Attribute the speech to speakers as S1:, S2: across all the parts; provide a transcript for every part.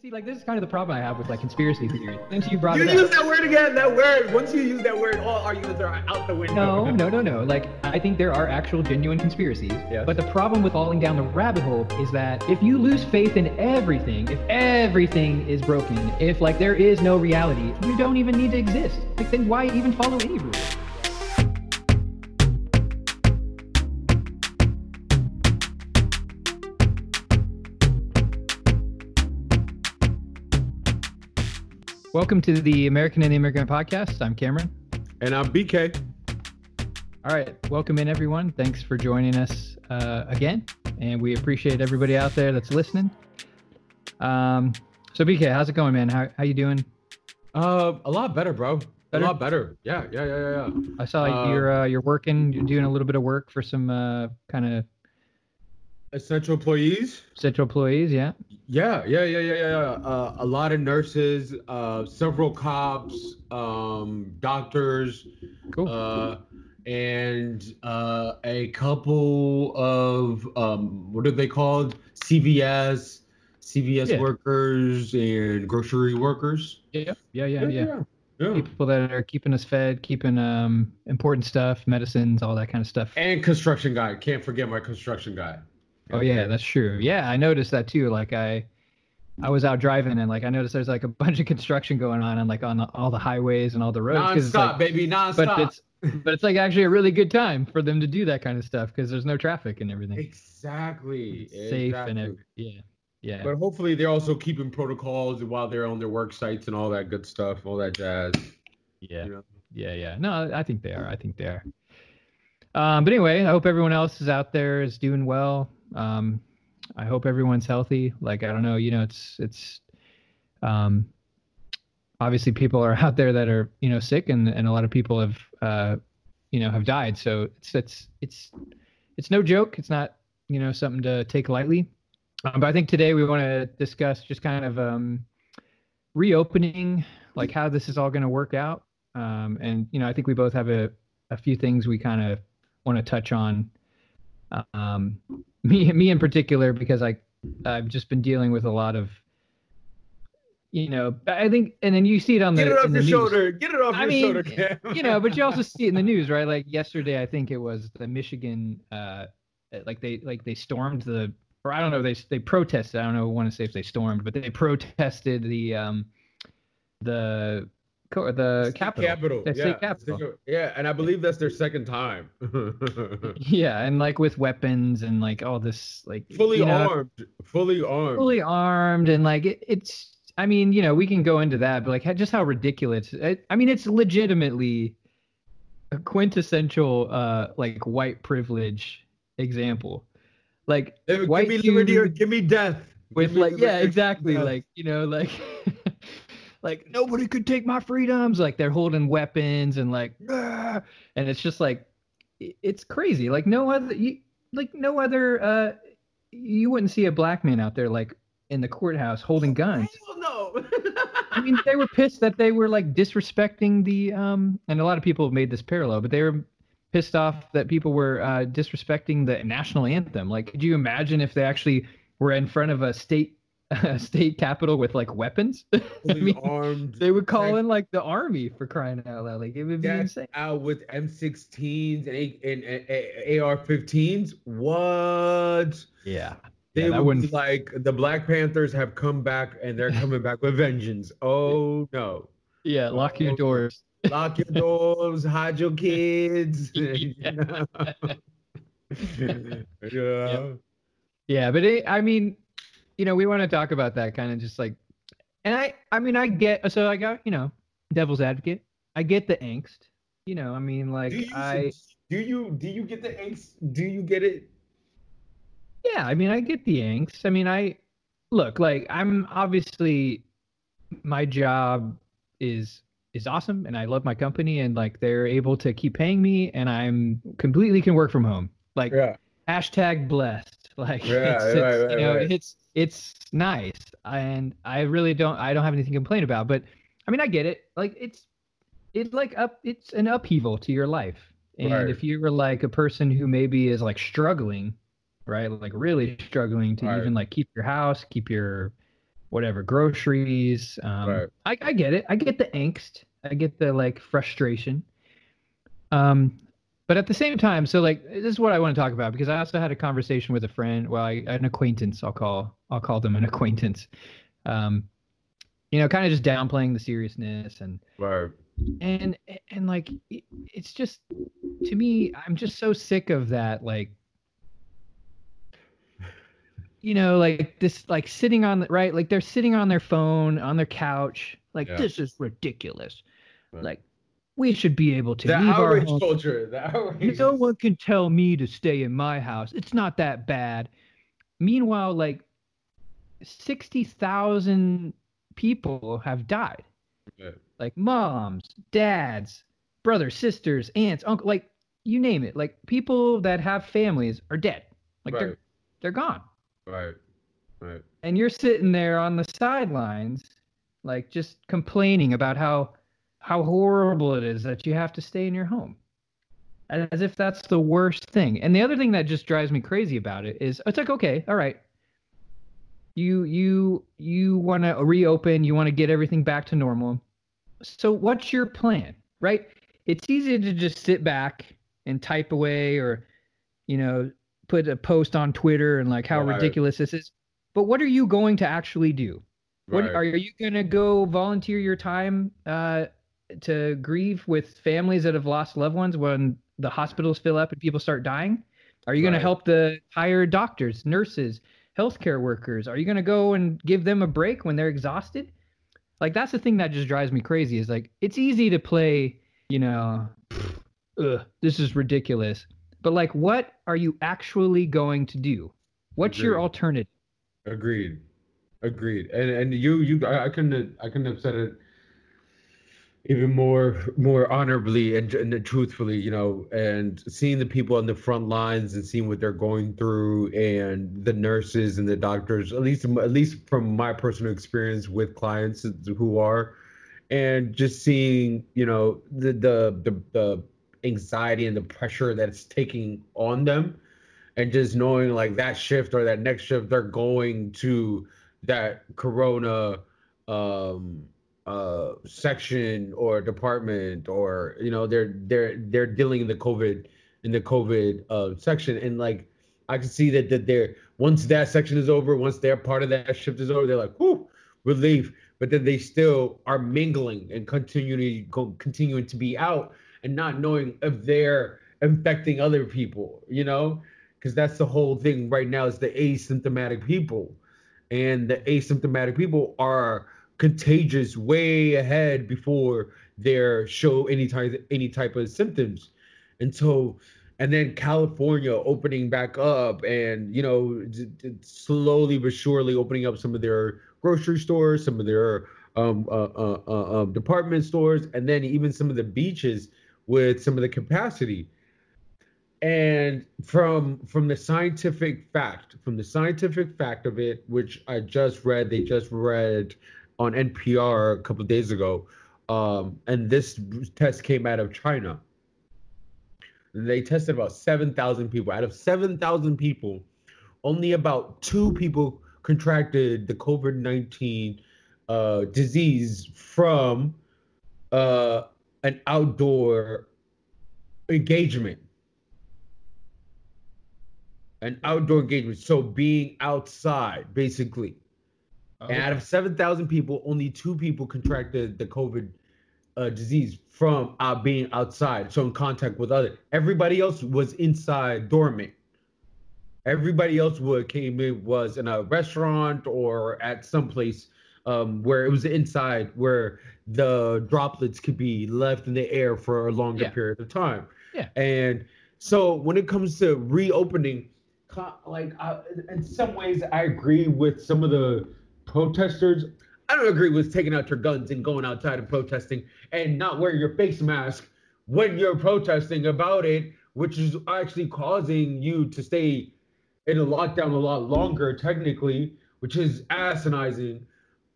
S1: see, like this is kind of the problem I have with like conspiracy theories. Since you brought
S2: You
S1: it up.
S2: use that word again. That word. Once you use that word, all arguments are out the window.
S1: No, no, no, no. Like, I think there are actual genuine conspiracies.
S2: Yes.
S1: But the problem with falling down the rabbit hole is that if you lose faith in everything, if everything is broken, if like there is no reality, you don't even need to exist. Like, then why even follow any rules? Welcome to the American and the Immigrant Podcast. I'm Cameron.
S2: And I'm BK.
S1: All right, welcome in everyone. Thanks for joining us uh, again, and we appreciate everybody out there that's listening. Um, so BK, how's it going, man? How how you doing?
S2: Uh, a lot better, bro.
S1: Better?
S2: A lot better. Yeah, yeah, yeah, yeah. yeah.
S1: I saw
S2: Uh,
S1: you're uh, you're working, you're doing a little bit of work for some uh, kind of
S2: Essential employees.
S1: central employees. Yeah.
S2: Yeah, yeah, yeah, yeah, yeah. yeah. Uh, a lot of nurses, uh, several cops, um, doctors,
S1: Cool.
S2: uh, and uh, a couple of um, what are they called? CVS, CVS
S1: Yeah.
S2: workers and grocery workers.
S1: yeah. Yeah. Yeah. Yeah.
S2: yeah.
S1: People that are keeping us fed, keeping um important stuff, medicines, all that kind of stuff.
S2: And construction guy. Can't forget my construction guy.
S1: Oh yeah, that's true. Yeah, I noticed that too. Like I, I was out driving and like I noticed there's like a bunch of construction going on and like on the, all the highways and all the roads.
S2: Non-stop,
S1: like,
S2: baby, non-stop.
S1: but it's but it's like actually a really good time for them to do that kind of stuff because there's no traffic and everything.
S2: exactly
S1: It's safe and every, yeah, yeah.
S2: But hopefully they're also keeping protocols while they're on their work sites and all that good stuff, all that jazz.
S1: yeah,
S2: You know?
S1: yeah, yeah. No, I think they are. I think they are. Um, but anyway, I hope everyone else is out there is doing well. Um, I hope everyone's healthy. Like I don't know, you know, it's it's um, obviously people are out there that are you know sick, and and a lot of people have uh, you know have died. So it's it's it's it's no joke. It's not you know something to take lightly. Um, but I think today we want to discuss just kind of um, reopening, like how this is all going to work out. Um, and you know, I think we both have a a few things we kind of want to touch on. Um, me me in particular because I I've just been dealing with a lot of you know I think and then you see it on the
S2: Get it off your
S1: news.
S2: shoulder. Get it off
S1: I
S2: your
S1: mean,
S2: shoulder, Cam.
S1: you know, but you also see it in the news, right? Like yesterday, I think it was the Michigan, uh, like they like they stormed the, or I don't know, they they protested. I don't know, want to say if they stormed, but they protested the, um, the, co- the
S2: State
S1: capital,
S2: Capital.
S1: the
S2: yeah.
S1: capital.
S2: Yeah, and I believe that's their second time.
S1: Yeah, and like with weapons and like all this, like
S2: fully
S1: you know,
S2: armed. Fully armed.
S1: fully armed, and like it, it's. I mean, you know, we can go into that, but like just how ridiculous. It, I mean, it's legitimately a quintessential uh like white privilege example. Like
S2: give
S1: white
S2: me liberty or give me death.
S1: with
S2: Give
S1: like yeah, exactly.
S2: death.
S1: Like, you know, like like nobody could take my freedoms. Like they're holding weapons and like and it's just like it's crazy. Like no other you, like no other uh you wouldn't see a black man out there like in the courthouse holding guns.
S2: Hell no.
S1: I mean, they were pissed that they were like disrespecting the um, and a lot of people have made this parallel, but they were pissed off that people were uh, disrespecting the national anthem. Like, could you imagine if they actually were in front of a state uh, state capital with like weapons? I mean,
S2: armed.
S1: they would call
S2: Like-
S1: in like the army for crying out loud. Like, it would be insane.
S2: out with M16s and, A- and, and, and AR-15s. What?
S1: Yeah,
S2: They
S1: Yeah,
S2: would
S1: wouldn't-
S2: like the Black Panthers have come back and they're coming back with vengeance. Oh no!
S1: yeah. Lock your
S2: Oh.
S1: doors.
S2: Lock your doors, hide your kids.
S1: Yeah.
S2: yeah.
S1: Yeah, but it, I mean, you know, we want to talk about that kind of just like, and I, I mean, I get so I got you know, devil's advocate. I get the angst. You know, I mean, like
S2: Do you,
S1: I,
S2: do you do you get the angst? Do you get it?
S1: yeah, I mean, I get the angst. I mean, I look like I'm obviously my job is is awesome, and I love my company, and like they're able to keep paying me, and I'm completely can work from home. Like
S2: Yeah.
S1: hashtag blessed like
S2: Yeah,
S1: it's,
S2: right,
S1: it's,
S2: right,
S1: you know
S2: right.
S1: it's it's nice and i really don't i don't have anything to complain about but i mean i get it like it's it's like up it's an upheaval to your life and if you were like a person who maybe is like struggling right like really struggling to even like keep your house keep your whatever groceries. Um. I, I get it. I get the angst. I get the like frustration. Um, but at the same time, so like this is what I want to talk about because I also had a conversation with a friend. Well, I, an acquaintance. I'll call. I'll call them an acquaintance. Um, you know, kind of just downplaying the seriousness and
S2: Right.
S1: and and like it- it's just to me i'm just so sick of that like you know like this like sitting on the right like they're sitting on their phone on their couch like
S2: Yeah.
S1: this is ridiculous
S2: Right.
S1: like we should be able to
S2: The
S1: leave our home.
S2: culture. The outrage.
S1: no one can tell me to stay in my house it's not that bad meanwhile like 60,000 people have died
S2: Yeah.
S1: like moms, dads, brothers, sisters, aunts, uncle, like you name it. Like people that have families are dead. Like
S2: Right.
S1: they're they're gone.
S2: Right. Right.
S1: And you're sitting there on the sidelines like just complaining about how how horrible it is that you have to stay in your home. As if that's the worst thing. And the other thing that just drives me crazy about it is it's like okay, all right. You you you want to reopen, you want to get everything back to normal. So what's your plan? Right? It's easy to just sit back and type away or you know, put a post on Twitter and like how
S2: Right.
S1: ridiculous this is. But what are you going to actually do? What are you going to go volunteer your time uh, to grieve with families that have lost loved ones when the hospitals fill up and people start dying? Are you going to help the hired doctors, nurses, healthcare workers? Are you going to go and give them a break when they're exhausted? Like that's the thing that just drives me crazy. Is like it's easy to play, you know, ugh, this is ridiculous. But like, what are you actually going to do? What's your alternative?
S2: Agreed. Agreed. And and you you I, I couldn't have, I couldn't have said it even more more honorably and, and truthfully, you know, and seeing the people on the front lines and seeing what they're going through and the nurses and the doctors, at least at least from my personal experience with clients who are and just seeing, you know, the the the, the anxiety and the pressure that's taking on them and just knowing like that shift or that next shift they're going to that corona um uh section or department or you know they're they're they're dealing in the covid in the covid uh section. And like i can see that that they're once that section is over once their part of that shift is over they're like whoo relief. But then they still are mingling and continuing continuing to be out and not knowing if they're infecting other people you know? Because that's the whole thing right now is the asymptomatic people. And the asymptomatic people are contagious way ahead before they show any type any type of symptoms. And so and then california opening back up and you know slowly but surely opening up some of their grocery stores some of their um, uh, uh, uh, um, department stores and then even some of the beaches with some of the capacity. And from from the scientific fact from the scientific fact of it which i just read they just read on npr a couple days ago um, and this test came out of china they tested about 7000 people out of 7000 people only about two people contracted the covid-19 uh, disease from uh, an outdoor engagement an outdoor engagement. So being outside, basically. And out of 7,000 people, only two people contracted the COVID uh, disease from uh, being outside, so in contact with others. Everybody else was inside dormant. Everybody else would came in was in a restaurant or at some place um, where it was inside, where the droplets could be left in the air for a longer
S1: Yeah.
S2: period of time.
S1: Yeah.
S2: And so when it comes to reopening, like I, in some ways, I agree with some of the protesters. I don't agree with taking out your guns and going outside and protesting and not wearing your face mask when you're protesting about it, which is actually causing you to stay in a lockdown a lot longer, technically, which is asinizing.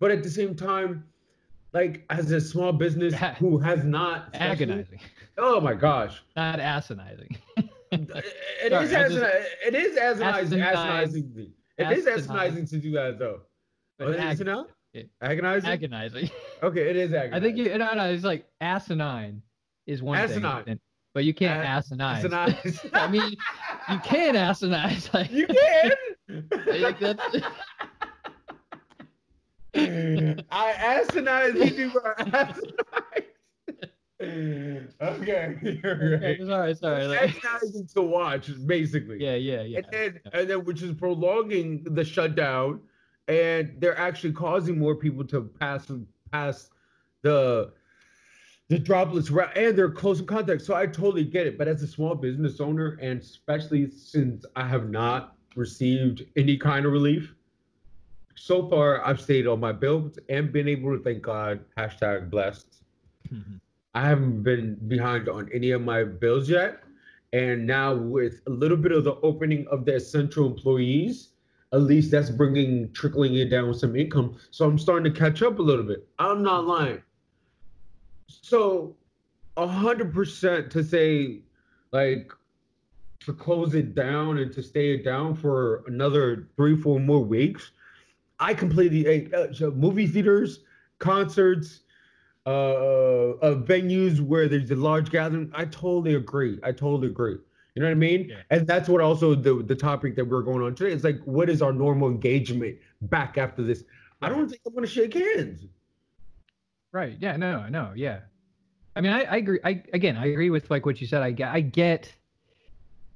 S2: But at the same time, like as a small business who has not
S1: agonizing,
S2: Oh my gosh.
S1: not asinizing.
S2: It
S1: Sorry,
S2: is
S1: just-
S2: it is asinizing, asinizing. It is asinizing to do that though.
S1: But
S2: Oh, is
S1: ag-
S2: it not?
S1: it-
S2: Agonizing?
S1: agonizing.
S2: okay, it is agonizing.
S1: I think you, no, no, it's like asinine is one
S2: Asinine.
S1: thing, but you can't
S2: A-
S1: asinine.
S2: Asinine.
S1: I mean, you can asinine. Like,
S2: you can.
S1: like that's,
S2: I asinine you do asinine. okay, you're
S1: okay,
S2: right.
S1: sorry, sorry. Like,
S2: Agonizing to watch, basically.
S1: yeah, yeah, yeah.
S2: and then and then which is prolonging the shutdown and they're actually causing more people to pass pass the the droplets around and they're close in contact so i totally get it but as a small business owner and especially since i have not received any kind of relief so far i've stayed on my bills and been able to thank god hashtag blessed
S1: Mhm.
S2: I haven't been behind on any of my bills yet. And now with a little bit of the opening of the essential employees, at least that's bringing trickling it down with some income. So I'm starting to catch up a little bit. I'm not lying. So hundred percent to say like to close it down and to stay it down for another three, four more weeks. I completely uh, so movie theaters, concerts, uh, uh, venues where there's a large gathering. I totally agree. I totally agree. You know what I mean?
S1: Yeah.
S2: And that's what also the the topic that we're going on today. It's like, what is our normal engagement back after this? I don't think I'm gonna shake hands.
S1: Right. Yeah. No. No. Yeah. I mean, I, I agree. I again, I agree with like what you said. I get. I get.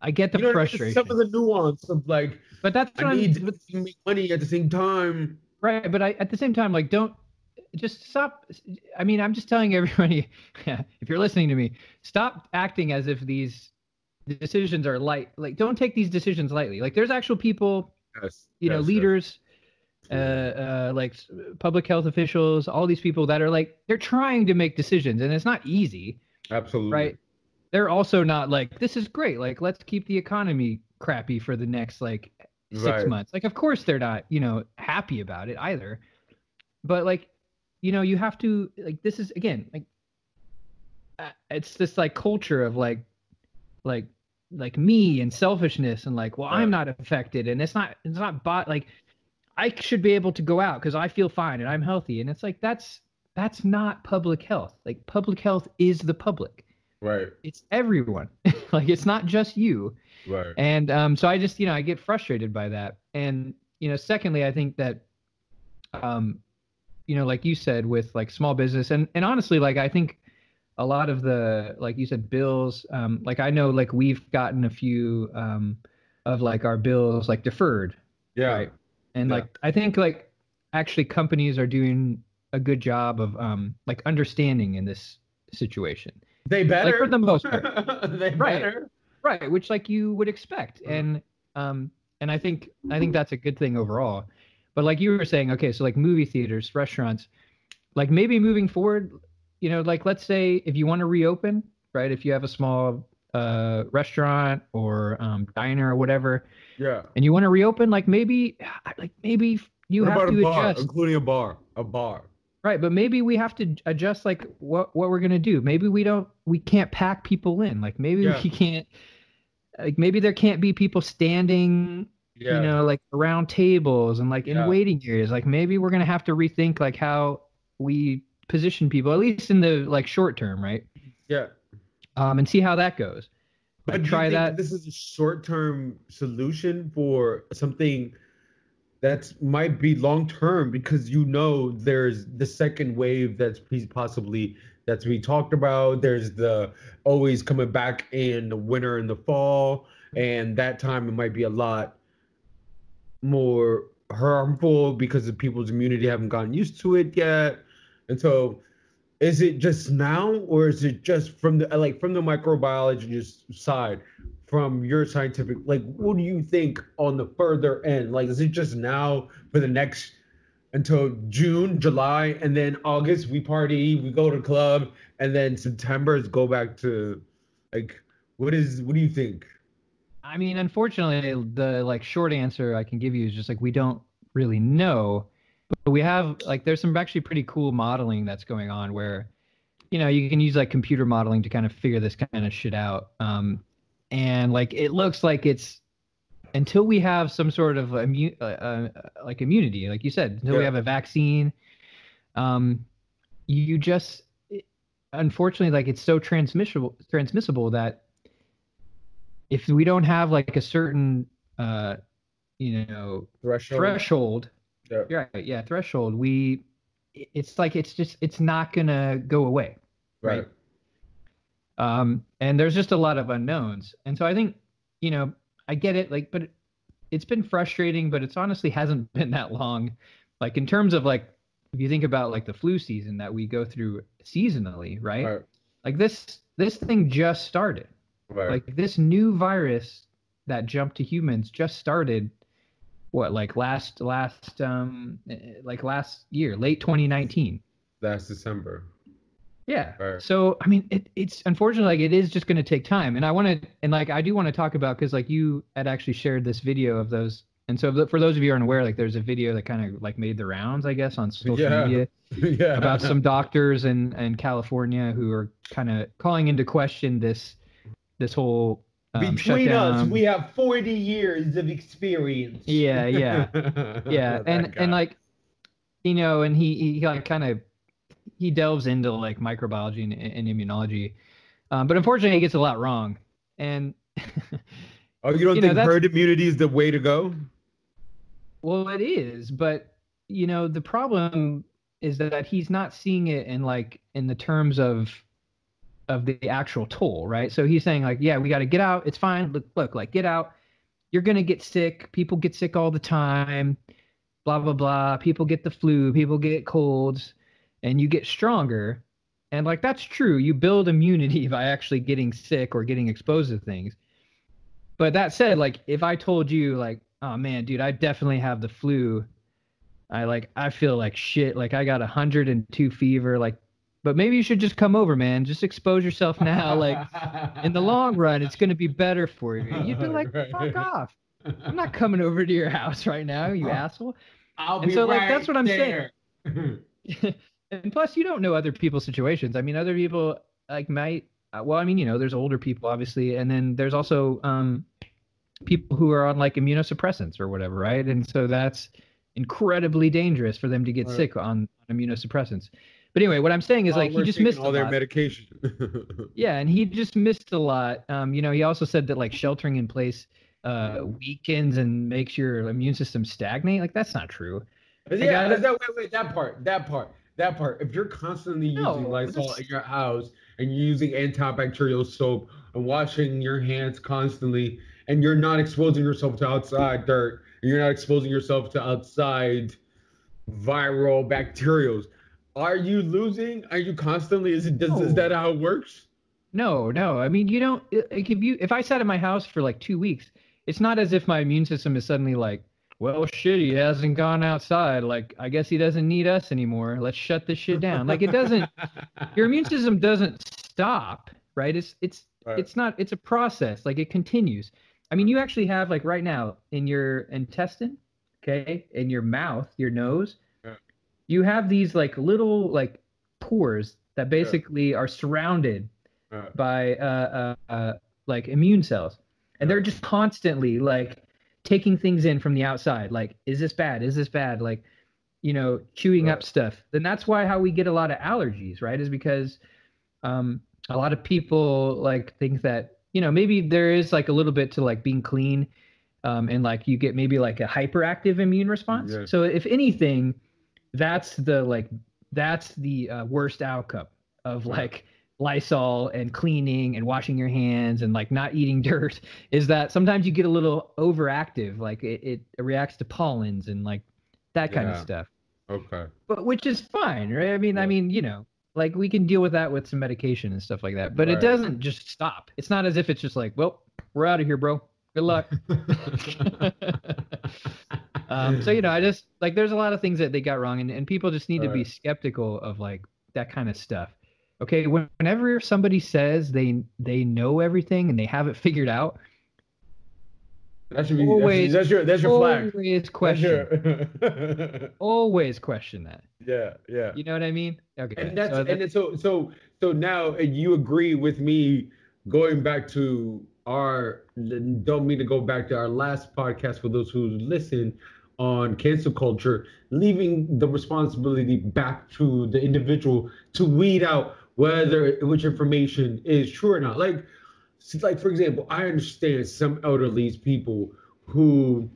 S1: I get the
S2: you know, what I mean?
S1: frustration.
S2: some of the nuance of like,
S1: but that's what
S2: I
S1: I'm-
S2: need to make money at the same time.
S1: Right, but I at the same time, like, don't just stop. I mean, I'm just telling everybody, if you're listening to me, stop acting as if these decisions are light. Like, don't take these decisions lightly. Like, there's actual people,
S2: Yes,
S1: you know,
S2: yes, yes.
S1: leaders, uh, uh, like public health officials, all these people that are like, they're trying to make decisions, and it's not easy,
S2: Absolutely.
S1: right? They're also not like, this is great. Like, let's keep the economy crappy for the next like six
S2: Right.
S1: months. Like, of course they're not, you know, happy about it either. But like, you know, you have to like this is again like, uh, it's this like culture of like, like, like me and selfishness and like, well,
S2: Right.
S1: I'm not affected and it's not it's not bot like, I should be able to go out because I feel fine and I'm healthy and it's like that's that's not public health. Like public health is the public.
S2: Right.
S1: It's everyone. like it's not just you.
S2: Right.
S1: And um, so I just, you know, I get frustrated by that. And, you know, secondly, I think that, um, you know, like you said, with like small business and, and honestly, like, I think a lot of the, like you said, bills, um, like I know, like we've gotten a few, um, of like our bills like deferred.
S2: Yeah.
S1: Right. And
S2: Yeah.
S1: like, I think like actually companies are doing a good job of, um, like understanding in this situation.
S2: They better.
S1: for the most part.
S2: they
S1: Right.
S2: better.
S1: right which like you would expect
S2: Mhm.
S1: and um and i think i think that's a good thing overall but like you were saying okay so like movie theaters restaurants like maybe moving forward you know like let's say if you want to reopen right if you have a small uh restaurant or um diner or whatever
S2: Yeah.
S1: and you want to reopen like maybe like maybe you
S2: what
S1: have to
S2: bar,
S1: adjust
S2: including a bar? A bar.
S1: right but maybe we have to adjust like what what we're gonna do maybe we don't we can't pack people in like maybe
S2: Yeah.
S1: we can't like maybe there can't be people standing
S2: Yeah.
S1: you know like around tables and like in
S2: Yeah.
S1: waiting areas like maybe we're gonna have to rethink like how we position people at least in the like short term right
S2: yeah.
S1: um and see how that goes
S2: But
S1: I'd try that
S2: This is a short-term solution for something that might be long-term because you know there's the second wave that's possibly that's being talked about. There's the always coming back in the winter and the fall, and that time it might be a lot more harmful because the people's immunity haven't gotten used to it yet. And so is it just now or is it just from the like from the microbiologist side from your scientific like what do you think on the further end? Like is it just now for the next until june july and then august we party we go to club and then september is go back to like what is what do you think?
S1: I mean unfortunately the like short answer i can give you is just like we don't really know but we have like there's some actually pretty cool modeling that's going on where you know you can use like computer modeling to kind of figure this kind of shit out um and like it looks like it's until we have some sort of immune, uh, uh, like immunity, like you said, until we have a vaccine, um, you just unfortunately like it's so transmissible transmissible that if we don't have like a certain uh you know
S2: Threshold.
S1: threshold
S2: Yeah.
S1: yeah yeah threshold we it's like it's just it's not gonna go away
S2: Right.
S1: um and there's just a lot of unknowns and so i think you know i get it like but it's been frustrating but it's honestly hasn't been that long like in terms of like if you think about like the flu season that we go through seasonally right
S2: Right.
S1: like this this thing just started
S2: Right.
S1: like this new virus that jumped to humans just started what like last last um eh, like last year late 2019
S2: Last December.
S1: yeah
S2: Right.
S1: so i mean it, it's unfortunately like it is just going to take time and i want to and like i do want to talk about because like you had actually shared this video of those and so for those of you who aren't aware like there's a video that kind of like made the rounds i guess on social
S2: Yeah.
S1: media
S2: yeah.
S1: about some doctors in in california who are kind of calling into question this this whole um,
S3: Between us, we have 40 years of experience.
S1: yeah yeah yeah and
S2: guy.
S1: and like you know and he he like kind of he delves into like microbiology and, and immunology um, but unfortunately he gets a lot wrong and
S2: oh, you don't
S1: you
S2: think
S1: that's-
S2: herd immunity is the way to go?
S1: well it is but you know the problem is that he's not seeing it in like in the terms of of the actual toll right? So he's saying like yeah we got to get out. It's fine. Look look like get out. You're gonna get sick. People get sick all the time. Blah blah blah. People get the flu. People get colds. And you get stronger. And like that's true. You build immunity by actually getting sick or getting exposed to things. But that said like if i told you like oh man dude i definitely have the flu i like i feel like shit. Like i got 102 fever like but maybe you should just come over man just expose yourself now like in the long run it's going to be better for you you'd be like
S2: Right.
S1: fuck off i'm not coming over to your house right now you asshole
S3: I'll
S1: And
S3: be
S1: so, like,
S3: right
S1: that's what I'm saying.
S3: there.
S1: and plus you don't know other people's situations i mean other people like might uh, well i mean you know there's older people obviously and then there's also um people who are on like immunosuppressants or whatever right and so that's incredibly dangerous for them to get
S2: Right.
S1: sick on, on immunosuppressants but anyway what i'm saying is like he just missed
S2: all their
S1: lot.
S2: medication.
S1: yeah and he just missed a lot um you know he also said that like sheltering in place uh weakens and makes your immune system stagnate like that's not true
S2: yeah,
S1: got it.
S2: that, wait, wait, that part, that part, that part. If you're constantly
S1: No,
S2: using Lysol
S1: this-
S2: in your house and you're using antibacterial soap and washing your hands constantly, and you're not exposing yourself to outside dirt, and you're not exposing yourself to outside viral bacterials, are you losing? Are you constantly? Is it? Does,
S1: No.
S2: Is that how it works?
S1: No, no. I mean, you don't. Like, if you, if I sat in my house for like two weeks, it's not as if my immune system is suddenly like, well, shit, he hasn't gone outside. Like, I guess he doesn't need us anymore. Let's shut this shit down. Like, it doesn't. Your immune system doesn't stop, right? It's it's
S2: Right.
S1: it's not. It's a process. Like, it continues. I mean, you actually have like right now in your intestine, okay, in your mouth, your nose. You have these like little like pores that basically are surrounded
S2: Right.
S1: by uh, uh, uh, like immune cells, and they're just constantly like taking things in from the outside. Like, is this bad? Is this bad? Like, you know, chewing up stuff. Then that's why how we get a lot of allergies, right? Is because um, a lot of people like think that you know maybe there is like a little bit to like being clean, um, and like you get maybe like a hyperactive immune response.
S2: Yeah.
S1: So if anything, that's the like that's the uh, worst outcome of like Lysol and cleaning and washing your hands and like not eating dirt is that sometimes you get a little overactive, like it, it reacts to pollens and like that kind of stuff.
S2: Okay.
S1: But which is fine, right? I mean, I mean, you know, like we can deal with that with some medication and stuff like that. But it doesn't just stop. It's not as if it's just like, well, we're out of here, bro. Good luck. um, so you know, I just like there's a lot of things that they got wrong, and, and people just need to be
S2: Right.
S1: skeptical of like that kind of stuff. Okay, whenever somebody says they they know everything and they have it figured out,
S2: that should be
S1: Always-
S2: that's, your that's your flag.
S1: always
S2: That's
S1: question,
S2: your-
S1: always question that.
S2: yeah, yeah.
S1: You know what I mean? Okay,
S2: and that's
S1: so
S2: and then so so so now uh, you agree with me going back to our don't mean to go back to our last podcast for those who listen on cancel culture, leaving the responsibility back to the individual to weed out whether which information is true or not. Like, like for example, I understand some elderly people who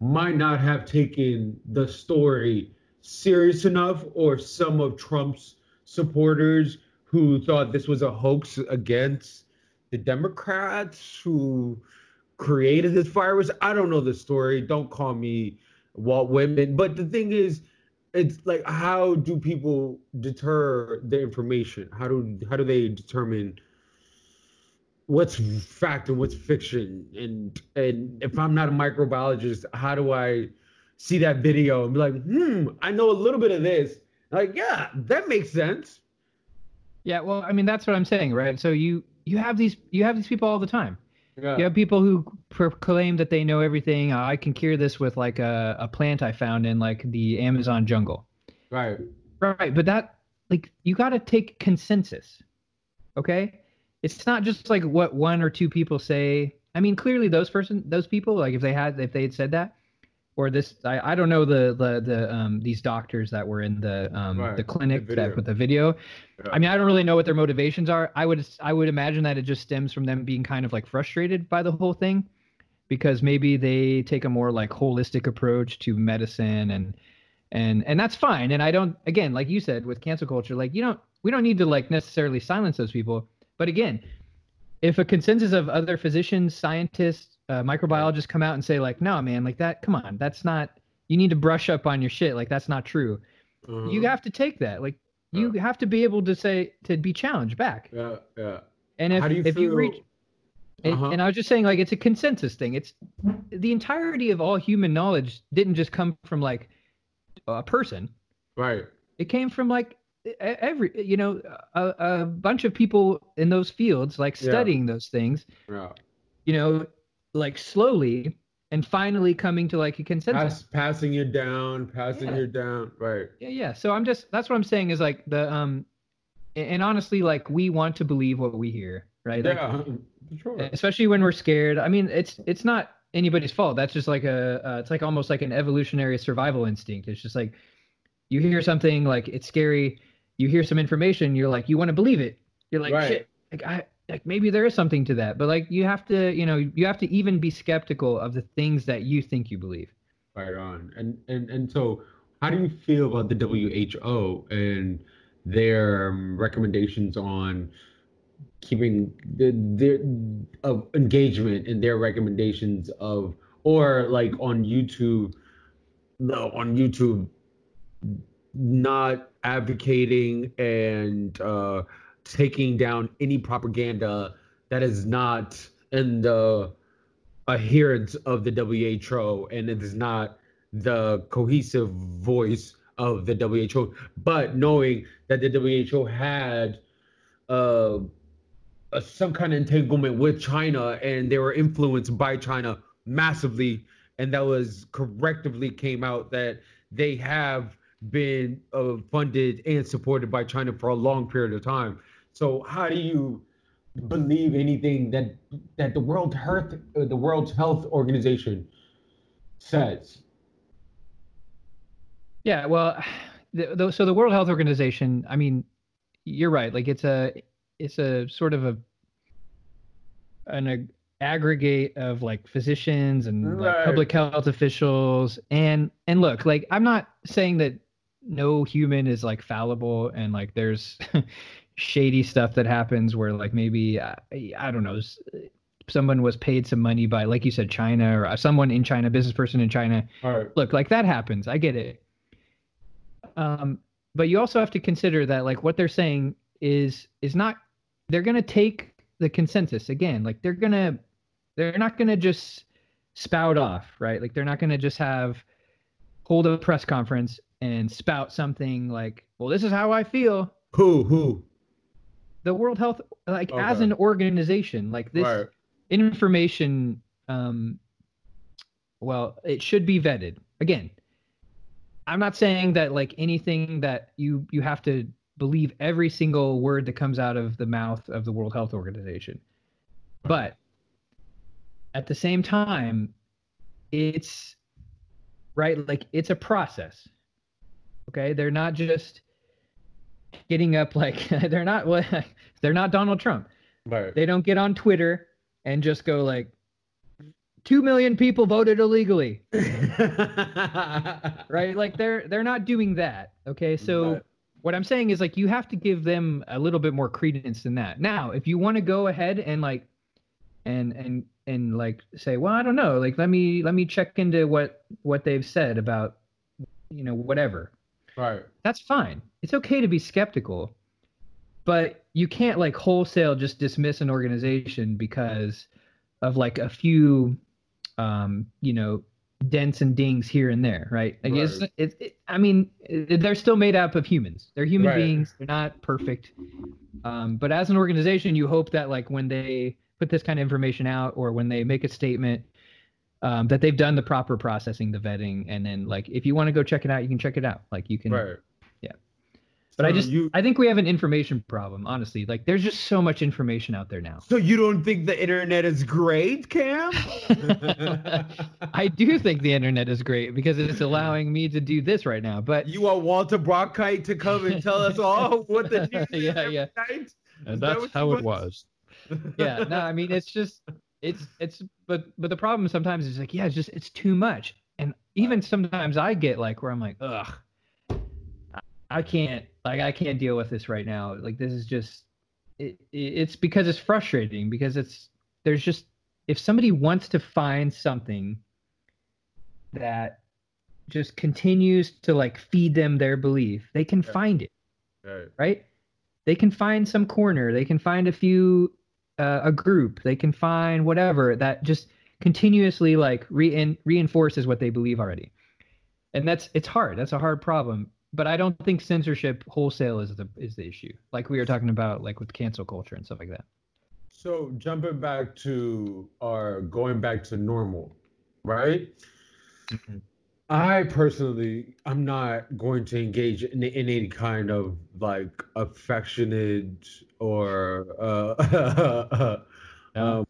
S2: might not have taken the story serious enough, or some of Trump's supporters who thought this was a hoax against the Democrats who created this virus. I don't know the story. Don't call me Walt Whitman. But the thing is, it's like how do people deter the information? How do how do they determine what's fact and what's fiction? And and if I'm not a microbiologist, how do I see that video and be like, hmm, I know a little bit of this. Like, yeah, that makes sense.
S1: Yeah, well, I mean that's what I'm saying, right? So you you have these you have these people all the time. Yeah. You have people who proclaim that they know everything. I can cure this with like a, a plant I found in like the Amazon jungle.
S2: Right.
S1: Right. But that like you got to take consensus. Okay. It's not just like what one or two people say. I mean, clearly those person, those people, like if they had, if they had said that, or this, I, I don't know the the the um these doctors that were in the um right. the clinic the that with the video. Yeah. I mean, I don't really know what their motivations are. I would I would imagine that it just stems from them being kind of like frustrated by the whole thing, because maybe they take a more like holistic approach to medicine and and and that's fine. And I don't again, like you said with cancel culture, like you don't we don't need to like necessarily silence those people. But again, if a consensus of other physicians, scientists, uh, microbiologists come out and say like, no, man, like that, come on, that's not. You need to brush up on your shit. Like that's not true. Mm-hmm. You have to take that. Like you yeah. have to be able to say to be challenged back.
S2: Yeah, yeah.
S1: And if you if feel... you reach, uh-huh. and I was just saying like it's a consensus thing. It's the entirety of all human knowledge didn't just come from like a person.
S2: Right.
S1: It came from like every you know a, a bunch of people in those fields like studying yeah. those things.
S2: Yeah.
S1: You know, like slowly and finally coming to like a consensus.
S2: Pass, passing it down, passing yeah. it down, right?
S1: Yeah, yeah. So I'm just that's what I'm saying is like the um, and honestly, like we want to believe what we hear, right?
S2: Like, yeah, sure.
S1: Especially when we're scared. I mean, it's it's not anybody's fault. That's just like a uh, it's like almost like an evolutionary survival instinct. It's just like you hear something like it's scary, you hear some information, you're like you want to believe it. You're like right. shit. Like I like maybe there is something to that but like you have to you know you have to even be skeptical of the things that you think you believe.
S2: Right on. And and and so how do you feel about the WHO and their um, recommendations on keeping the their of engagement in their recommendations of or like on youtube no on youtube not advocating and uh taking down any propaganda that is not in the adherence of the WHO and it is not the cohesive voice of the WHO. But knowing that the WHO had uh, a, some kind of entanglement with China and they were influenced by China massively, and that was correctively came out that they have been uh, funded and supported by China for a long period of time. So how do you believe anything that that the World Health uh, the World Health Organization says?
S1: Yeah, well, the, the, so the World Health Organization, I mean, you're right. Like it's a it's a sort of a an a, aggregate of like physicians and right. like public health officials and and look, like I'm not saying that no human is like fallible and like there's shady stuff that happens where like maybe I, I don't know someone was paid some money by like you said China or uh, someone in China business person in China. Look like that happens. I get it. Um but you also have to consider that like what they're saying is is not they're going to take the consensus again. Like they're going to they're not going to just spout off right? Like they're not going to just have hold a press conference and spout something like well this is how I feel.
S2: Who who
S1: the World Health like okay. as an organization, like this right. information um well, it should be vetted. Again, I'm not saying that like anything that you you have to believe every single word that comes out of the mouth of the World Health Organization. But at the same time, it's right like it's a process. Okay, they're not just getting up like they're not well, they're not Donald Trump.
S2: Right.
S1: They don't get on Twitter and just go like, two million people voted illegally, right? Like they're they're not doing that. Okay, so
S2: Right.
S1: what I'm saying is like you have to give them a little bit more credence than that. Now, if you want to go ahead and like and and and like say, well, I don't know, like let me let me check into what what they've said about you know whatever
S2: Right.
S1: that's fine. It's okay to be skeptical, but you can't like wholesale just dismiss an organization because of like a few, um, you know, dents and dings here and there, right? Like it's, it, it, I mean, it, they're still made up of humans. They're human
S2: Right.
S1: beings. They're not perfect. Um, but as an organization, you hope that like when they put this kind of information out or when they make a statement, um, that they've done the proper processing, the vetting, and then like if you want to go check it out, you can check it out. Like you can.
S2: Right.
S1: Yeah. But I just
S2: you
S1: I think we have an information problem, honestly. Like there's just so much information out there now.
S2: So you don't think the internet is great, Cam?
S1: I do think the internet is great because it's allowing me to do this right now. But
S2: You want Walter Cronkite to come and tell us all what the news is
S1: Yeah, yeah.
S2: night?
S4: And
S2: that
S4: that's
S2: what
S4: how it was.
S1: yeah, no, I mean it's just it's it's but but the problem sometimes is like yeah, it's just it's too much. And even sometimes I get like where I'm like, ugh, I- can't like I can't deal with this right now. Like this is just it, it it's because it's frustrating because it's there's just if somebody wants to find something that just continues to like feed them their belief, they can
S2: Yeah.
S1: find it
S2: Right.
S1: right? They can find some corner, they can find a few, uh, a group, they can find whatever that just continuously like rein reinforces what they believe already. And that's it's hard. That's a hard problem. But I don't think censorship wholesale is the is the issue. Like we were talking about, like with cancel culture and stuff like that.
S2: So jumping back to our going back to normal, right?
S1: Mhm.
S2: I personally, I'm not going to engage in, in any kind of like affectionate or uh,
S1: No.
S2: um,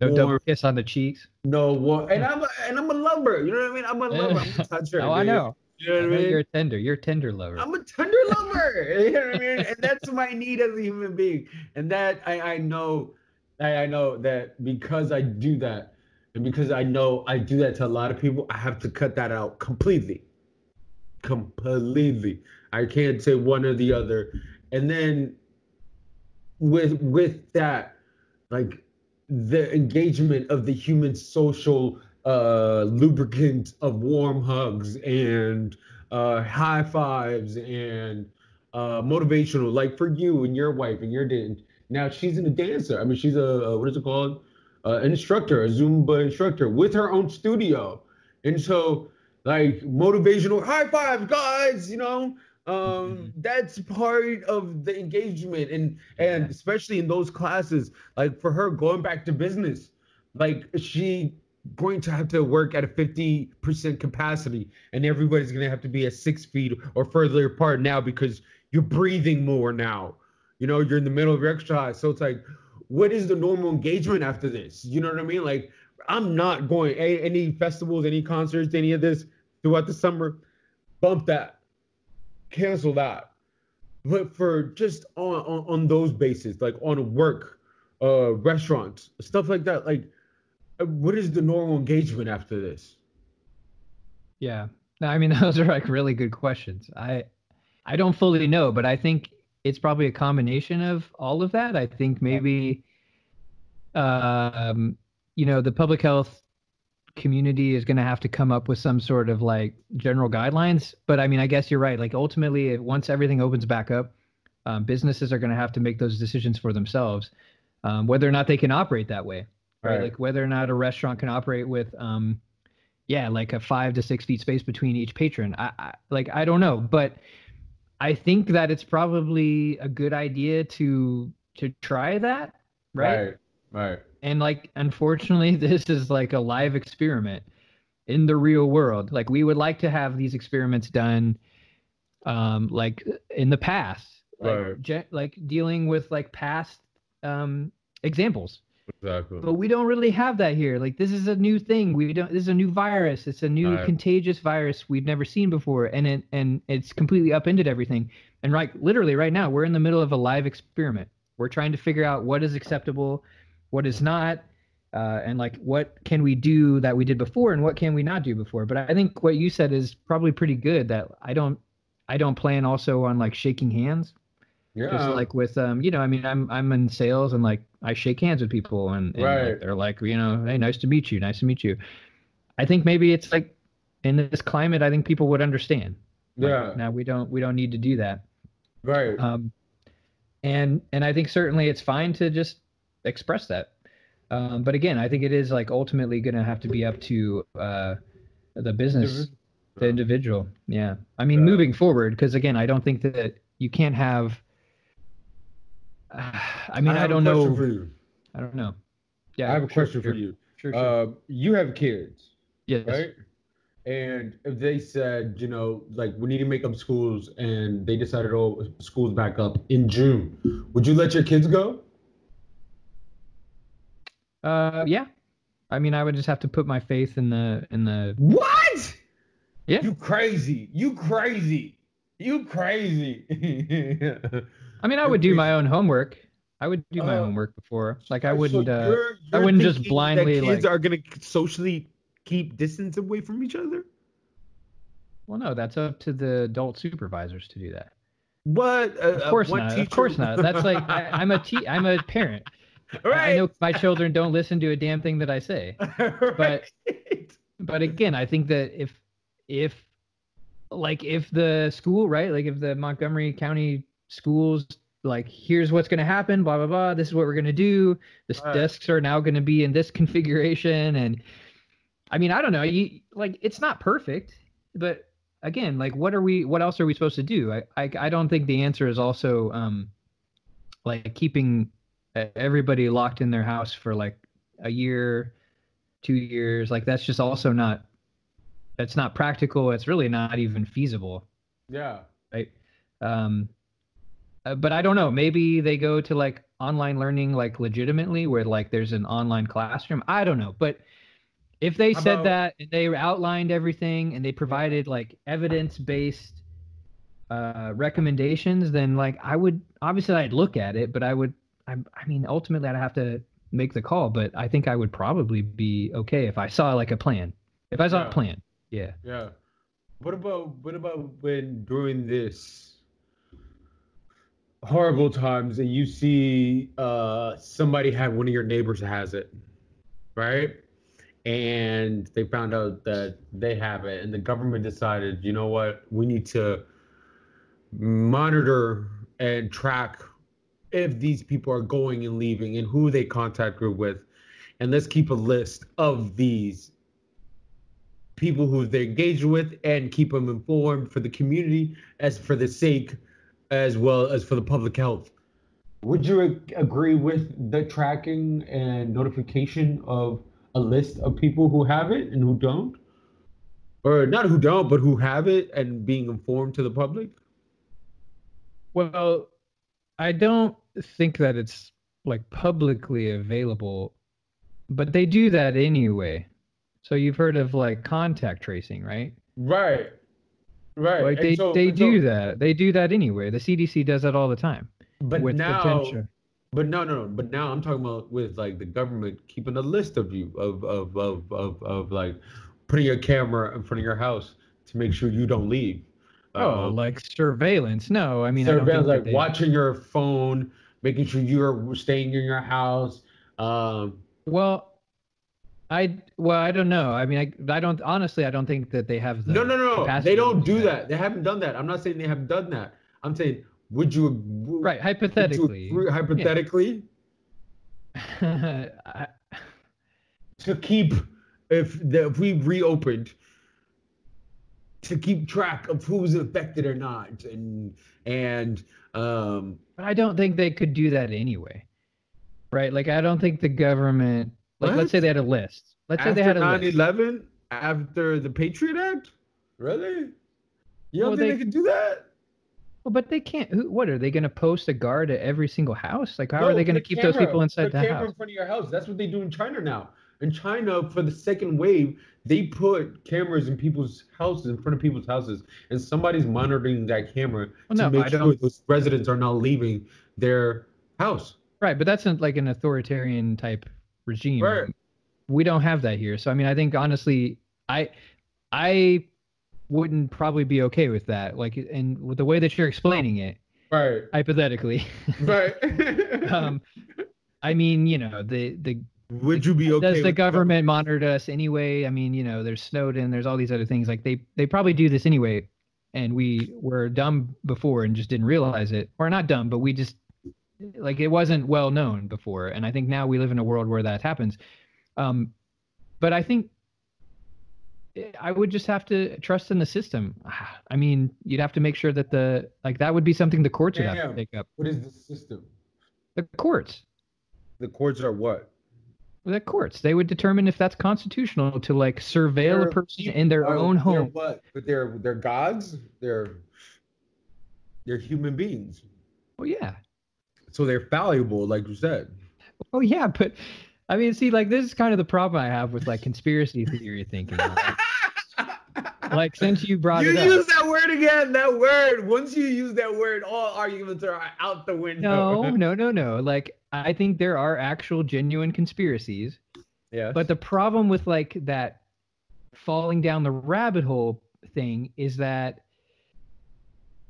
S1: No double kiss on the cheeks.
S2: no, war, and I'm a, and I'm a lover. You know what I mean? I'm a lover. I'm a toucher.
S1: oh, I know.
S2: You know what I mean?
S1: You're a tender. You're a tender lover.
S2: I'm a tender lover. You know what I mean? And that's my need as a human being. And that I, I know I, I know that because I do that, and because I know I do that to a lot of people, I have to cut that out completely. Completely. I can't say one or the other. And then with with that, like the engagement of the human social uh lubricant of warm hugs and uh high fives and uh motivational like for you and your wife and your dad. Now she's in a dancer. I mean she's a, a what is it called? Uh, an instructor a zumba instructor with her own studio. And so like motivational high fives guys you know um that's part of the engagement and and especially in those classes like for her going back to business like she going to have to work at a 50% capacity and everybody's going to have to be at six feet or further apart now because you're breathing more now. You know you're in the middle of your exercise. So it's like what is the normal engagement after this? You know what i mean? Like i'm not going any festivals any concerts any of this throughout the summer bump that cancel that but for just on on, on those bases like on work uh restaurants stuff like that like what is the normal engagement after this
S1: Yeah. No, I mean those are like really good questions. I I don't fully know, but I think it's probably a combination of all of that. I think maybe um you know, the public health community is going to have to come up with some sort of like general guidelines, but I mean, I guess you're right. Like ultimately once everything opens back up, um, businesses are going to have to make those decisions for themselves. Um, whether or not they can operate that way, right?
S2: Right.
S1: Like whether or not a restaurant can operate with um yeah like a five to six feet space between each patron I, I like i don't know but i think that it's probably a good idea to to try that right,
S2: right right
S1: and like unfortunately this is like a live experiment in the real world like we would like to have these experiments done um like in the past like,
S2: Right.
S1: ge- like dealing with like past um examples
S2: Exactly.
S1: but we don't really have that here. Like this is a new thing. We don't. This is a new virus. It's a new
S2: Right.
S1: contagious virus we've never seen before, and it and it's completely upended everything. And right, literally right now, we're in the middle of a live experiment. We're trying to figure out what is acceptable, what is not, uh, and like what can we do that we did before, and what can we not do before. But I think what you said is probably pretty good. That I don't, I don't plan also on like shaking hands
S2: yeah.
S1: just like with um you know i mean i'm i'm in sales and like i shake hands with people and, and like, they're like you know hey nice to meet you nice to meet you i think maybe it's like in this climate i think people would understand Like,
S2: yeah.
S1: now we don't we don't need to do that
S2: Right.
S1: um and and i think certainly it's fine to just express that um but again i think it is like ultimately going to have to be up to uh the business the individual yeah i mean
S2: Yeah.
S1: moving forward because again i don't think that you can't have i mean i,
S2: a
S1: don't know
S2: For you.
S1: i don't know yeah
S2: I have a
S1: sure,
S2: question
S1: sure,
S2: for you.
S1: sure, sure.
S2: Uh, you have kids,
S1: yes
S2: right? And if they said, you know, like we need to make up schools, and they decided, oh, schools back up in June, would you let your kids go?
S1: Uh yeah i mean i would just have to put my faith in the in the
S2: What?
S1: Yeah.
S2: You crazy? You crazy? You crazy?
S1: i mean i would do my own homework i would do my
S2: Uh,
S1: homework before like i wouldn't uh
S2: you're-
S1: I
S2: you're
S1: wouldn't just blindly,
S2: that kids
S1: like-
S2: are gonna socially keep distance away from each other.
S1: well no that's up to the adult supervisors to do that
S2: What? Uh,
S1: of course
S2: uh,
S1: not of course not that's like I, i'm a te- i'm a parent
S2: right.
S1: i know my children don't listen to a damn thing that i say
S2: Right.
S1: but again i think that if if like if the school right like if the montgomery county schools like here's what's going to happen blah blah blah this is what we're going to do the
S2: Right.
S1: desks are now going to be in this configuration and i mean i don't know you like it's not perfect but again like what are we what else are we supposed to do i i, I don't think the answer is also um like keeping everybody locked in their house for like a year two years like that's just also not that's not practical it's really not even feasible
S2: yeah.
S1: right um uh, but i don't know maybe they go to like online learning like legitimately where like there's an online classroom i don't know but if they
S2: How
S1: said
S2: about-
S1: that and they outlined everything and they provided like evidence based uh recommendations then like i would obviously i'd look at it but i would i, I mean ultimately i'd have to make the call but i think i would probably be okay if i saw like a plan if i saw
S2: Yeah.
S1: a plan yeah
S2: Yeah. What about what about when during this horrible times and you see uh somebody have one of your neighbors has it, right? And they found out that they have it and the government decided, you know what, we need to monitor and track if these people are going and leaving and who they contacted with. And let's keep a list of these people who they engage with and keep them informed for the community as for the sake as well as for the public health. Would you agree with the tracking and notification of a list of people who have it and who don't? Or not who don't, but who have it and being informed to the public?
S1: Well, I don't think that it's like publicly available, but they do that anyway. So you've heard of like contact tracing, right?
S2: Right. Right.
S1: Like they
S2: so-
S1: they
S2: so-
S1: do that. They do that anyway. The CDC does that all the time
S2: But
S1: with
S2: now,
S1: potential.
S2: But no, no, no. But now I'm talking about with like the government keeping a list of you of of of of, of like putting a camera in front of your house to make sure you don't leave.
S1: Oh,
S2: Um,
S1: like surveillance? No, I mean I don't
S2: surveillance,
S1: think
S2: like
S1: they-
S2: watching your phone, making sure you're staying in your house. Um,
S1: Well, I well I don't know. I mean I I don't honestly I don't think that they have the
S2: no, no, no.
S1: capacity
S2: They don't do that. They haven't done that. I'm not saying they haven't done that. I'm saying, would you?
S1: Right,
S2: would you
S1: hypothetically.
S2: hypothetically,
S1: I,
S2: to keep if the, if we reopened to keep track of who's affected or not and and um
S1: But I don't think they could do that anyway. Right? Like I don't think the government like let's say they had a list. Let's say they had a list.
S2: 9-11 after the patriot act really you don't
S1: Well,
S2: think
S1: they-
S2: they, could do that
S1: Well, but they can't. Who, what are they going to post a guard at every single house? Like, how
S2: No,
S1: are they going to keep those people inside the
S2: camera
S1: house?
S2: in front of your house. That's what they do in China now. In China, for the second wave, they put cameras in people's houses, in front of people's houses, and somebody's monitoring that camera
S1: Well,
S2: to
S1: no,
S2: make
S1: I
S2: sure
S1: don't-
S2: those residents are not leaving their house.
S1: Right, but that's not like an authoritarian type regime.
S2: Right.
S1: We don't have that here. So I mean, I think honestly, I I wouldn't probably be okay with that. Like, and with the way that you're explaining it,
S2: Right.
S1: hypothetically,
S2: Right.
S1: um, I mean, you know, the the
S2: Would you be okay?
S1: does the
S2: with
S1: government monitor us anyway? I mean, you know, there's Snowden, there's all these other things. Like they they probably do this anyway, and we were dumb before and just didn't realize it, or not dumb, but we just like it wasn't well known before. And I think now we live in a world where that happens. Um, but I think I would just have to trust in the system. I mean, you'd have to make sure that the like that would be something the courts would have to take up.
S2: What is the system?
S1: The courts.
S2: The courts are what?
S1: The courts they would determine if that's constitutional to like surveil
S2: They're
S1: a person in their own
S2: they're
S1: home
S2: What? But they're they're gods. They're they're human beings.
S1: well yeah
S2: So they're fallible, like you said.
S1: oh yeah but i mean see like this is kind of the problem i have with like conspiracy theory thinking like, like since you brought
S2: you
S1: it up
S2: use that word again. That word. Once you use that word, all arguments are out the window.
S1: no no no no like i think there are actual genuine conspiracies
S2: Yeah.
S1: But the problem with like that falling down the rabbit hole thing is that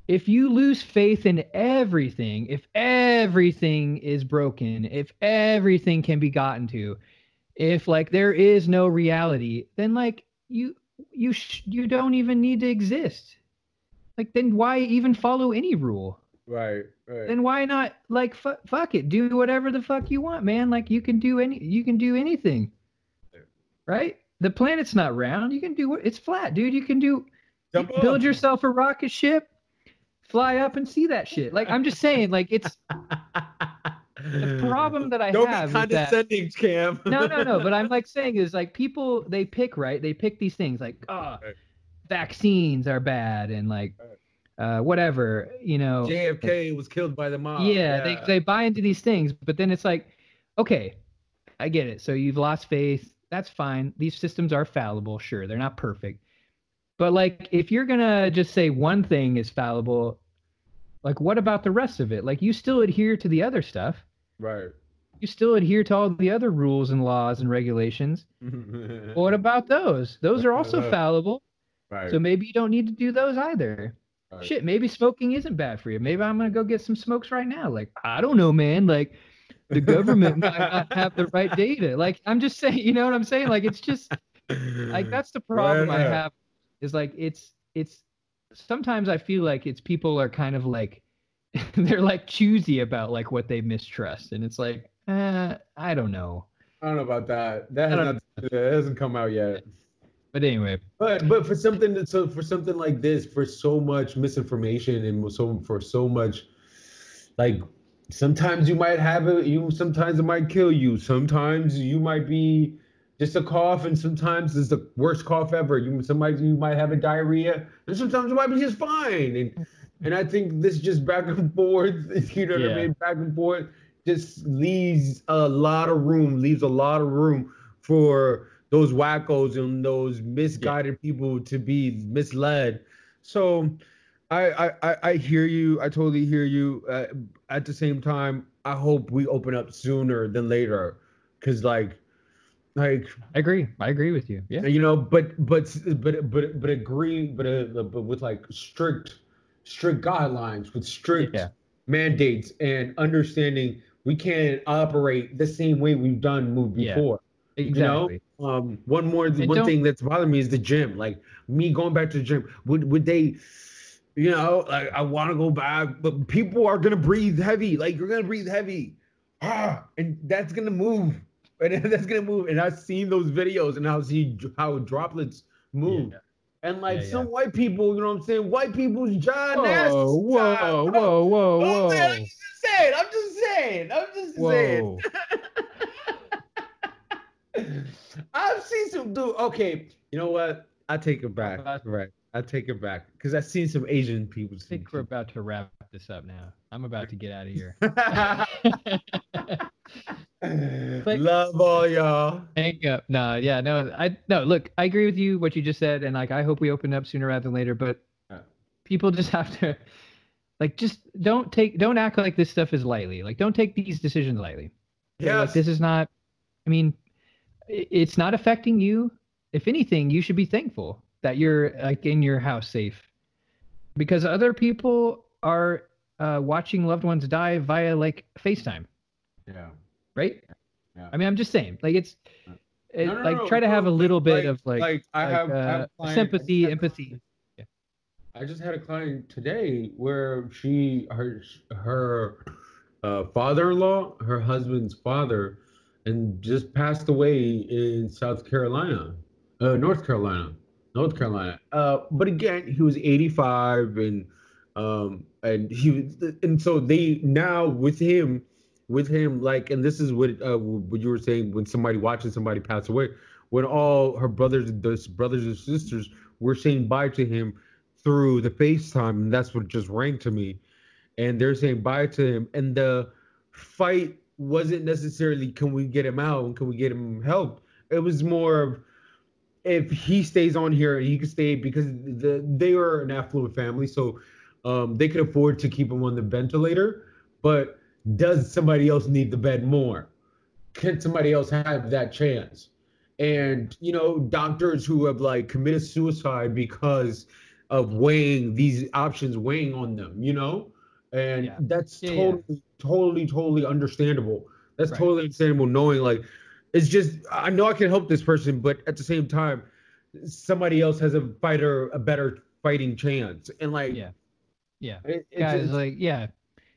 S1: if you lose faith in everything, if everything is broken, if everything can be gotten to, if like there is no reality, then like you you sh- you don't even need to exist. Like then why even follow any rule?
S2: right. Right.
S1: then why not like fu- fuck it do whatever the fuck you want man like you can do any you can do anything right the planet's not round you can do it's flat dude you can do
S2: Jump
S1: build yourself a rocket ship fly up and see that shit like i'm just saying like it's the problem that i
S2: Don't
S1: have
S2: be
S1: is that
S2: Cam.
S1: no no no but i'm like saying is like people they pick right they pick these things like oh
S2: Right.
S1: vaccines are bad and like uh whatever you know
S2: JFK was killed by the mob.
S1: yeah, they they buy into these things, but then it's like, okay, I get it. So you've lost faith. That's fine. These systems are fallible. Sure, they're not perfect. But like if you're going to just say one thing is fallible, like what about the rest of it? Like you still adhere to the other stuff.
S2: Right.
S1: You still adhere to all the other rules and laws and regulations. What about those? Those are also fallible.
S2: right.
S1: So maybe you don't need to do those either.
S2: right.
S1: Shit, maybe smoking isn't bad for you. Maybe I'm gonna go get some smokes right now. Like, I don't know, man. Like, the government might not have the right data. Like, I'm just saying, you know what I'm saying? Like, it's just like that's the problem I have. Is like it's it's sometimes I feel like it's people are kind of like they're like choosy about like what they mistrust, and it's like, uh, I don't know.
S2: I don't know about that. That, has not, that hasn't come out yet.
S1: But anyway,
S2: But but for something that so for something like this, for so much misinformation and so for so much, like sometimes you might have it. You sometimes it might kill you. Sometimes you might be just a cough, and sometimes it's the worst cough ever. You sometimes you might have a diarrhea, and sometimes you might be just fine. And and I think this just back and forth. You know what
S1: Yeah.
S2: I mean? Back and forth just leaves a lot of room. Leaves a lot of room for those wackos and those misguided people to be misled. So I, I I I hear you. I totally hear you. Uh, at the same time, I hope we open up sooner than later, because like like
S1: I agree. I agree with you. Yeah.
S2: you know, but but but but but agree, but uh, but with like strict strict guidelines, with strict
S1: Yeah.
S2: mandates, and understanding we can't operate the same way we've done
S1: Yeah.
S2: before.
S1: Exactly.
S2: You know, um, one more
S1: And
S2: one thing that's bothering me is the gym. Like me going back to the gym, would would they? You know, like I want to go back, but people are gonna breathe heavy. Like you're gonna breathe heavy, ah, and that's gonna move, and that's gonna move. And I've seen those videos, and I'll see how droplets move.
S1: Yeah.
S2: And like
S1: Yeah,
S2: some
S1: yeah.
S2: white people, you know what I'm saying? White people's John
S1: Whoa, whoa, whoa, whoa, whoa.
S2: saying- I'm just saying. I'm just saying. I'm just saying.
S1: Whoa.
S2: I've seen some dude. Okay, you know what? I take it back.
S1: Uh,
S2: Right. I take it back because I've seen some Asian people.
S1: I think we're about to wrap this up now. I'm about to get out of here.
S2: Love all y'all.
S1: Hang up. No, yeah, no, I no. Look, I agree with you what you just said, and like I hope we open up sooner rather than later. But
S2: Yeah.
S1: people just have to, like, just don't take, don't act like this stuff is lightly. Like, don't take these decisions lightly. Yeah. Like, this is not. I mean, it's not affecting you. If anything, you should be thankful that you're like in your house safe, because other people are uh, watching loved ones die via like FaceTime,
S2: yeah.
S1: Right?
S2: Yeah.
S1: I mean, I'm just saying, like it's, it,
S2: No, no,
S1: like
S2: no,
S1: try to have a
S2: no,
S1: little bit
S2: like-
S1: of like,
S2: like I
S1: like,
S2: have, I have
S1: uh,
S2: client- I just
S1: sympathy,
S2: had a
S1: empathy.
S2: I just had a client today where she her her uh, father-in-law, her husband's father, and just passed away in South Carolina, uh, North Carolina, North Carolina. Uh, but again, he was 85, and um, and he was, and so they now with him, with him, like, and this is what uh, what you were saying when somebody watching somebody pass away, when all her brothers, the brothers and sisters were saying bye to him through the FaceTime, and that's what just rang to me. And they're saying bye to him, and the fight wasn't necessarily can we get him out and can we get him help. It was more of if he stays on here, he can stay because the they are an affluent family, so um, they could afford to keep him on the ventilator. But does somebody else need the bed more? Can somebody else have that chance? And you know, doctors who have like committed suicide because of weighing these options weighing on them, you know, and
S1: Yeah.
S2: that's
S1: Yeah, yeah.
S2: totally, totally, totally understandable. That's
S1: Right.
S2: totally understandable. Knowing like it's just I know I can help this person, but at the same time, somebody else has a fighter a better fighting chance, and like
S1: Yeah. Yeah.
S2: it- it's,
S1: Guys,
S2: it's-
S1: like, yeah,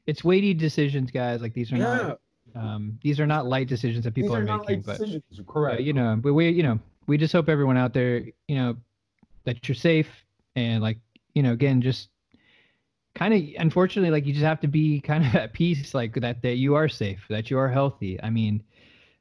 S1: it's weighty decisions, guys. Like these are
S2: yeah,
S1: not, um, these are not light decisions that people are,
S2: are
S1: making, but.
S2: decisions,
S1: Uh,
S2: correct?
S1: you know, but we, you know, we just hope everyone out there, you know, that you're safe and like, you know, again, just kind of, unfortunately, like you just have to be kind of at peace, like that, that you are safe, that you are healthy. I mean,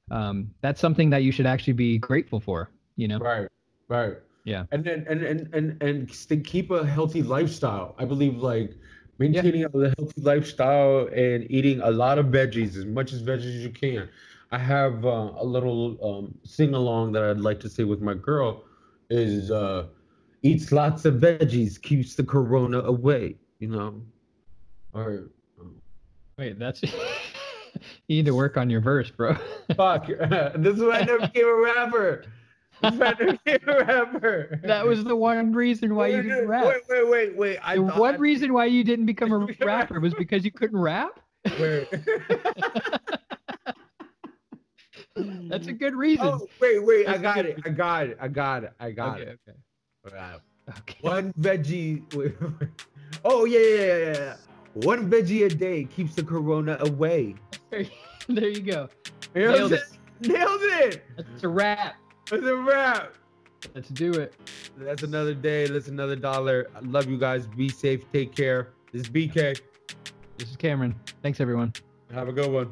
S1: um, that's something that you should actually be grateful for, you know?
S2: Right, right.
S1: Yeah.
S2: And then and and and and to keep a healthy lifestyle. I believe like maintaining a healthy lifestyle and eating a lot of veggies, as much as veggies as you can. I have uh, a little um, sing along that I'd like to say with my girl is uh, eats lots of veggies, keeps the corona away. You know, or
S1: Wait, that's, you need to work on your verse, bro.
S2: fuck. this is why I never became a rapper. This is why I never became a rapper.
S1: that was the one reason why you didn't rap.
S2: Wait, wait, wait, wait. I
S1: The
S2: thought
S1: one
S2: I-
S1: reason why you didn't become a rapper was because you couldn't rap?
S2: Wait.
S1: That's a good reason.
S2: oh, wait, wait. I got it. I got it. I got it. I got
S1: okay,
S2: it.
S1: okay.
S2: Wow.
S1: Okay.
S2: One veggie. wait, wait. Oh yeah, yeah, yeah, yeah. One veggie a day keeps the corona away.
S1: there you go.
S2: Know
S1: Nailed
S2: what I'm? Nailed it.
S1: That's a wrap.
S2: That's a wrap.
S1: Let's do it.
S2: That's another day. That's another dollar. I love you guys. Be safe. Take care. This is BK.
S1: This is Cameron. Thanks, everyone.
S2: Have a good one.